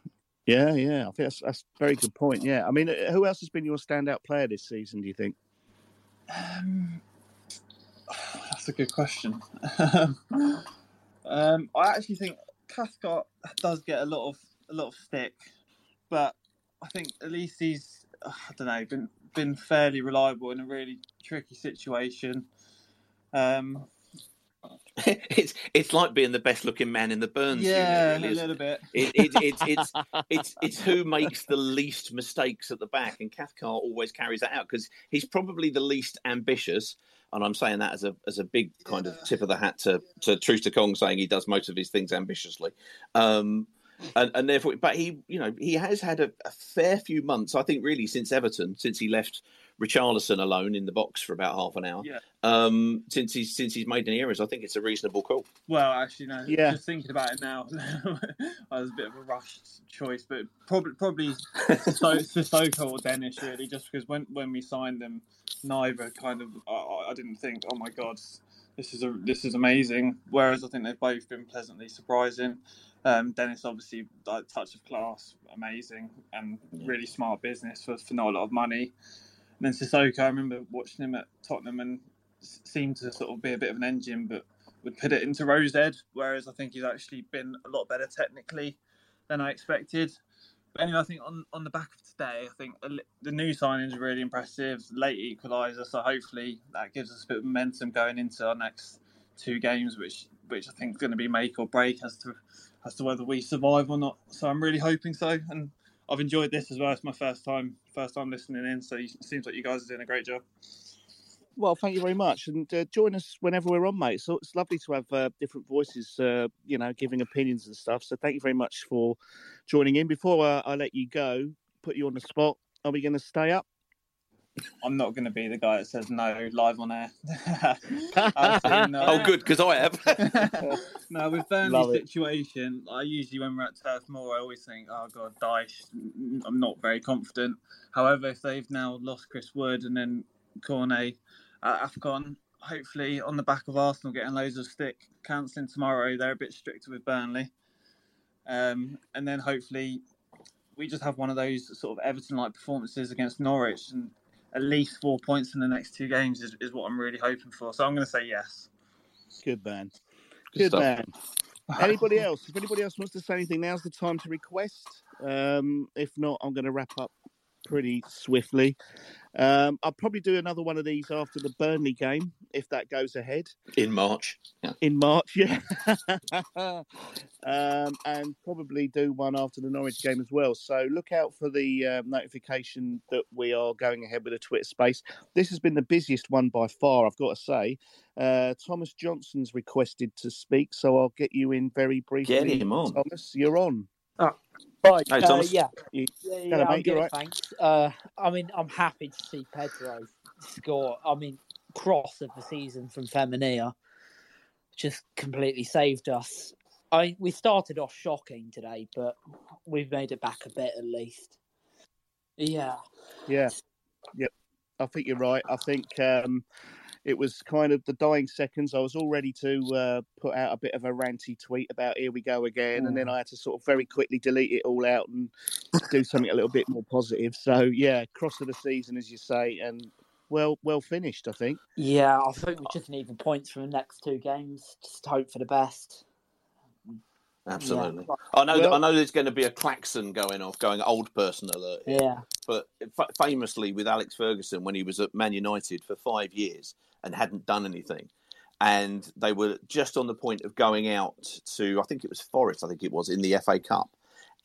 Yeah, yeah. I think that's, that's a very good point. Yeah. I mean, uh, who else has been your standout player this season, do you think? Um, that's a good question. um, I actually think Cathcart does get a lot of a lot of stick, but I think at least he's I don't know been been fairly reliable in a really tricky situation. Um, it's it's like being the best looking man in the Burns yeah, unit, really, a little it? bit. It, it, it's it's it's it's who makes the least mistakes at the back, and Cathcart always carries that out because he's probably the least ambitious. And I'm saying that as a as a big kind of tip of the hat to to to Kong saying he does most of his things ambitiously. Um, and, and therefore, but he, you know, he has had a, a fair few months. I think really since Everton, since he left Richarlison alone in the box for about half an hour. Yeah. Um, since he's since he's made any errors, I think it's a reasonable call. Well, actually, no. Yeah. Just thinking about it now, I was a bit of a rushed choice, but probably probably Sisto- Sissoko or Dennis really, just because when when we signed them, neither kind of I, I didn't think, oh my god, this is a this is amazing. Whereas I think they've both been pleasantly surprising. Um, Dennis obviously like touch of class, amazing, and really smart business for, for not a lot of money. And then Sissoko, I remember watching him at Tottenham and seemed to sort of be a bit of an engine, but would put it into Rose Ed, whereas I think he's actually been a lot better technically than I expected. But anyway, I think on, on the back of today, I think the new signings are really impressive, late equaliser, so hopefully that gives us a bit of momentum going into our next two games, which which I think is going to be make or break as to as to whether we survive or not. So I'm really hoping so, and I've enjoyed this as well. It's my first time first time listening in, so it seems like you guys are doing a great job. Well, thank you very much, and uh, join us whenever we're on, mate. So it's lovely to have uh, different voices, uh, you know, giving opinions and stuff. So thank you very much for joining in. Before uh, I let you go, put you on the spot. Are we going to stay up? I'm not going to be the guy that says no live on air. Absolutely not. Oh, good because I have. no, with Love Burnley's situation, I usually when we're at Turf Moor, I always think, oh god, Dyche. I'm not very confident. However, if they've now lost Chris Wood and then Cornet at Afcon, hopefully on the back of Arsenal getting loads of stick, cancelling tomorrow, they're a bit stricter with Burnley. Um, and then hopefully we just have one of those sort of Everton-like performances against Norwich, and at least four points in the next two games is, is what I'm really hoping for. So I'm going to say yes. Good man. Good Good man. Anybody else? If anybody else wants to say anything, now's the time to request. Um, if not, I'm going to wrap up pretty swiftly. Um, I'll probably do another one of these after the Burnley game, if that goes ahead. in March. Yeah. In March, yeah. um, and probably do one after the Norwich game as well. So look out for the um, notification that we are going ahead with a Twitter space. This has been the busiest one by far, I've got to say. Uh, Thomas Johnson's requested to speak, so I'll get you in very briefly. Get him on. Thomas, you're on. Oh, Right, Hey, uh, Thomas. yeah. You- Yeah, Hello, yeah, I'm good, alright? thanks. Uh, I mean, I'm happy to see Pedro score. I mean, cross of the season from Femenía just completely saved us. I we started off shocking today, but we've made it back a bit at least. Yeah, Yeah, yep. I think you're right. I think um, it was kind of the dying seconds. I was all ready to uh, put out a bit of a ranty tweet about "here we go again," and then I had to sort of very quickly delete it all out and do something a little bit more positive. So yeah, cross of the season, as you say, and well, well finished. I think. yeah. I think we just need the points from the next two games. Just hope for the best. Absolutely. Yeah. I know. Well- I know. There's going to be a klaxon going off, going old person alert. here. Yeah. But fa- famously, with Alex Ferguson, when he was at Man United for five years and hadn't done anything, and they were just on the point of going out to, I think it was Forest, I think it was in the FA Cup,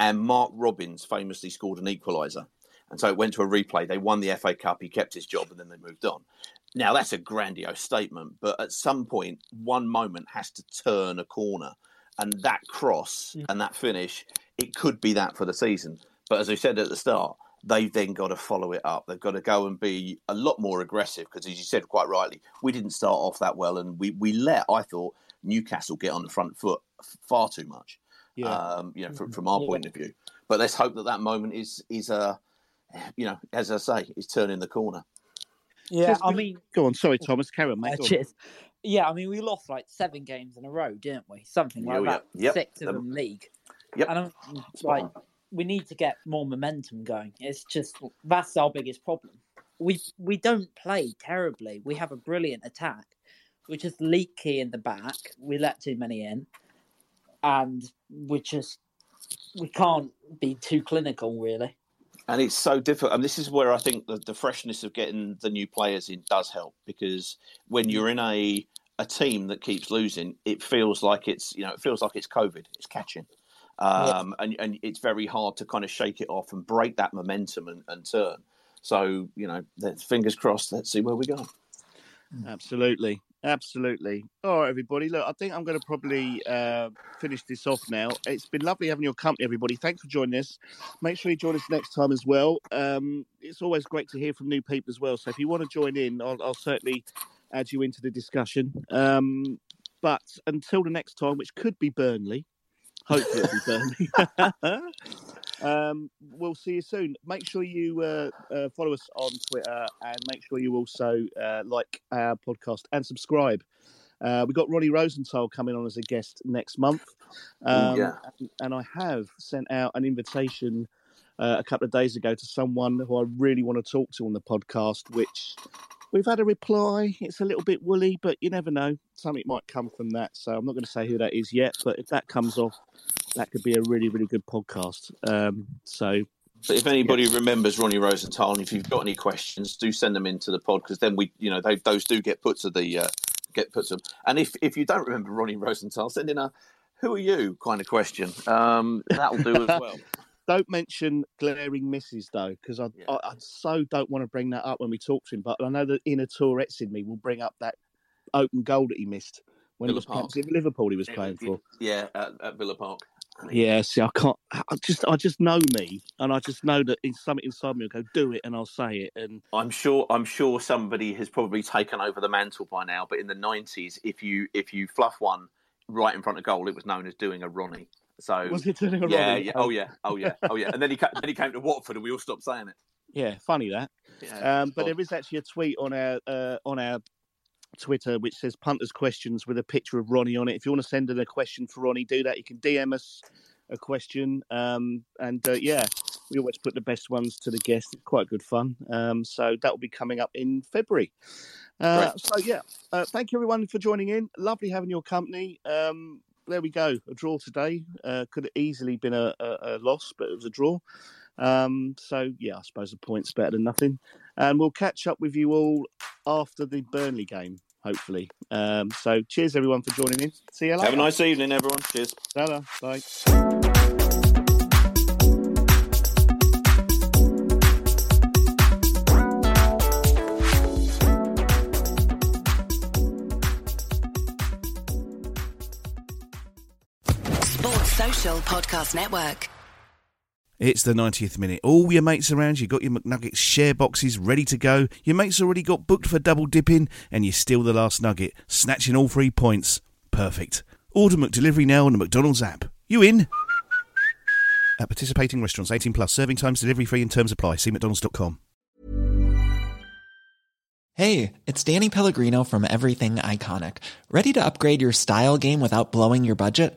and Mark Robins famously scored an equaliser, and so it went to a replay. They won the FA Cup. He kept his job, and then they moved on. Now that's a grandiose statement, but at some point, one moment has to turn a corner, and that cross and that finish, it could be that for the season. But as I said at the start, they've then got to follow it up. They've got to go and be a lot more aggressive because, as you said quite rightly, we didn't start off that well, and we we let I thought Newcastle get on the front foot far too much. Yeah. Um, you know, from, from our point of view. But let's hope that that moment is is uh, you know, as I say, is turning the corner. Yeah, Just- I mean, Go on, sorry, Thomas. Carry on, mate. Uh, Go on. cheers. Yeah, I mean, we lost like seven games in a row, didn't we? Something like Oh, yeah. that. Yep. Six of Um, them league. Yep. And I'm like, we need to get more momentum going. It's just that's our biggest problem. We we don't play terribly. We have a brilliant attack. We're just leaky in the back. We let too many in, and we just we can't be too clinical, really. And it's so difficult. And this is where I think the, the freshness of getting the new players in does help because when you're in a a team that keeps losing, it feels like it's you know it feels like it's COVID. It's catching, um, and and it's very hard to kind of shake it off and break that momentum and, and turn. So you know, fingers crossed. Let's see where we go. Absolutely. Absolutely. All right, everybody. Look, I think I'm going to probably uh, finish this off now. It's been lovely having your company, everybody. Thanks for joining us. Make sure you join us next time as well. Um, it's always great to hear from new people as well. So if you want to join in, I'll, I'll certainly add you into the discussion. Um, but until the next time, which could be Burnley, hopefully it'll be Burnley. um, we'll see you soon. Make sure you uh, uh, follow us on Twitter and make sure you also uh, like our podcast and subscribe. Uh, we've got Ronnie Rosenthal coming on as a guest next month. Um, yeah. and, and I have sent out an invitation uh, a couple of days ago to someone who I really want to talk to on the podcast, which we've had a reply. It's a little bit woolly, but you never know. Something might come from that. So I'm not going to say who that is yet, but if that comes off, that could be a really, really good podcast. Um, so But if anybody remembers Ronnie Rosenthal, and if you've got any questions, do send them into the pod because then we, you know, they, those do get put to the uh, get put to them. And if if you don't remember Ronnie Rosenthal, send in a "Who are you?" kind of question. Um, that'll do as well. Don't mention glaring misses though, because I, I, I so don't want to bring that up when we talk to him. But I know that inner Tourette's in me will bring up that open goal that he missed when Villa it was Park. Liverpool he was playing for. Yeah, at, at Villa Park. Yeah, see, I can't. I just, I just know me, and I just know that in something inside me will go, "Do it," and I'll say it. And I'm sure I'm sure somebody has probably taken over the mantle by now. But in the '90s, if you if you fluff one right in front of goal, it was known as doing a Ronnie. So Was it doing a yeah, Ronnie? Yeah, oh yeah, oh yeah, oh yeah. And then he ca- then he came to Watford, and we all stopped saying it. yeah, funny that. Yeah, um, but there is actually a tweet on our uh, on our Twitter which says punters questions with a picture of Ronnie on it. If you want to send in a question for Ronnie, do that. You can DM us a question, um, and uh, yeah, we always put the best ones to the guests. It's quite good fun. Um, so that will be coming up in February. Uh, so yeah, uh, thank you everyone for joining in. Lovely having your company. Um, there we go. A draw today uh, could have easily been a, a, a loss, but it was a draw. Um, so yeah, I suppose a point's better than nothing. And we'll catch up with you all after the Burnley game, hopefully. Um, so cheers everyone for joining in. See you later. Have a nice evening, everyone. Cheers. Ta-da. Bye. Social Podcast Network. It's the 90th minute. All your mates around, you got your McNuggets share boxes ready to go. Your mates already got booked for double dipping, and you steal the last nugget, snatching all three points. Perfect. Order McDelivery now on the McDonald's app. You in? At participating restaurants, 18 plus, serving times, delivery free, and terms apply. See McDonald's.com. Hey, it's Danny Pellegrino from Everything Iconic. Ready to upgrade your style game without blowing your budget?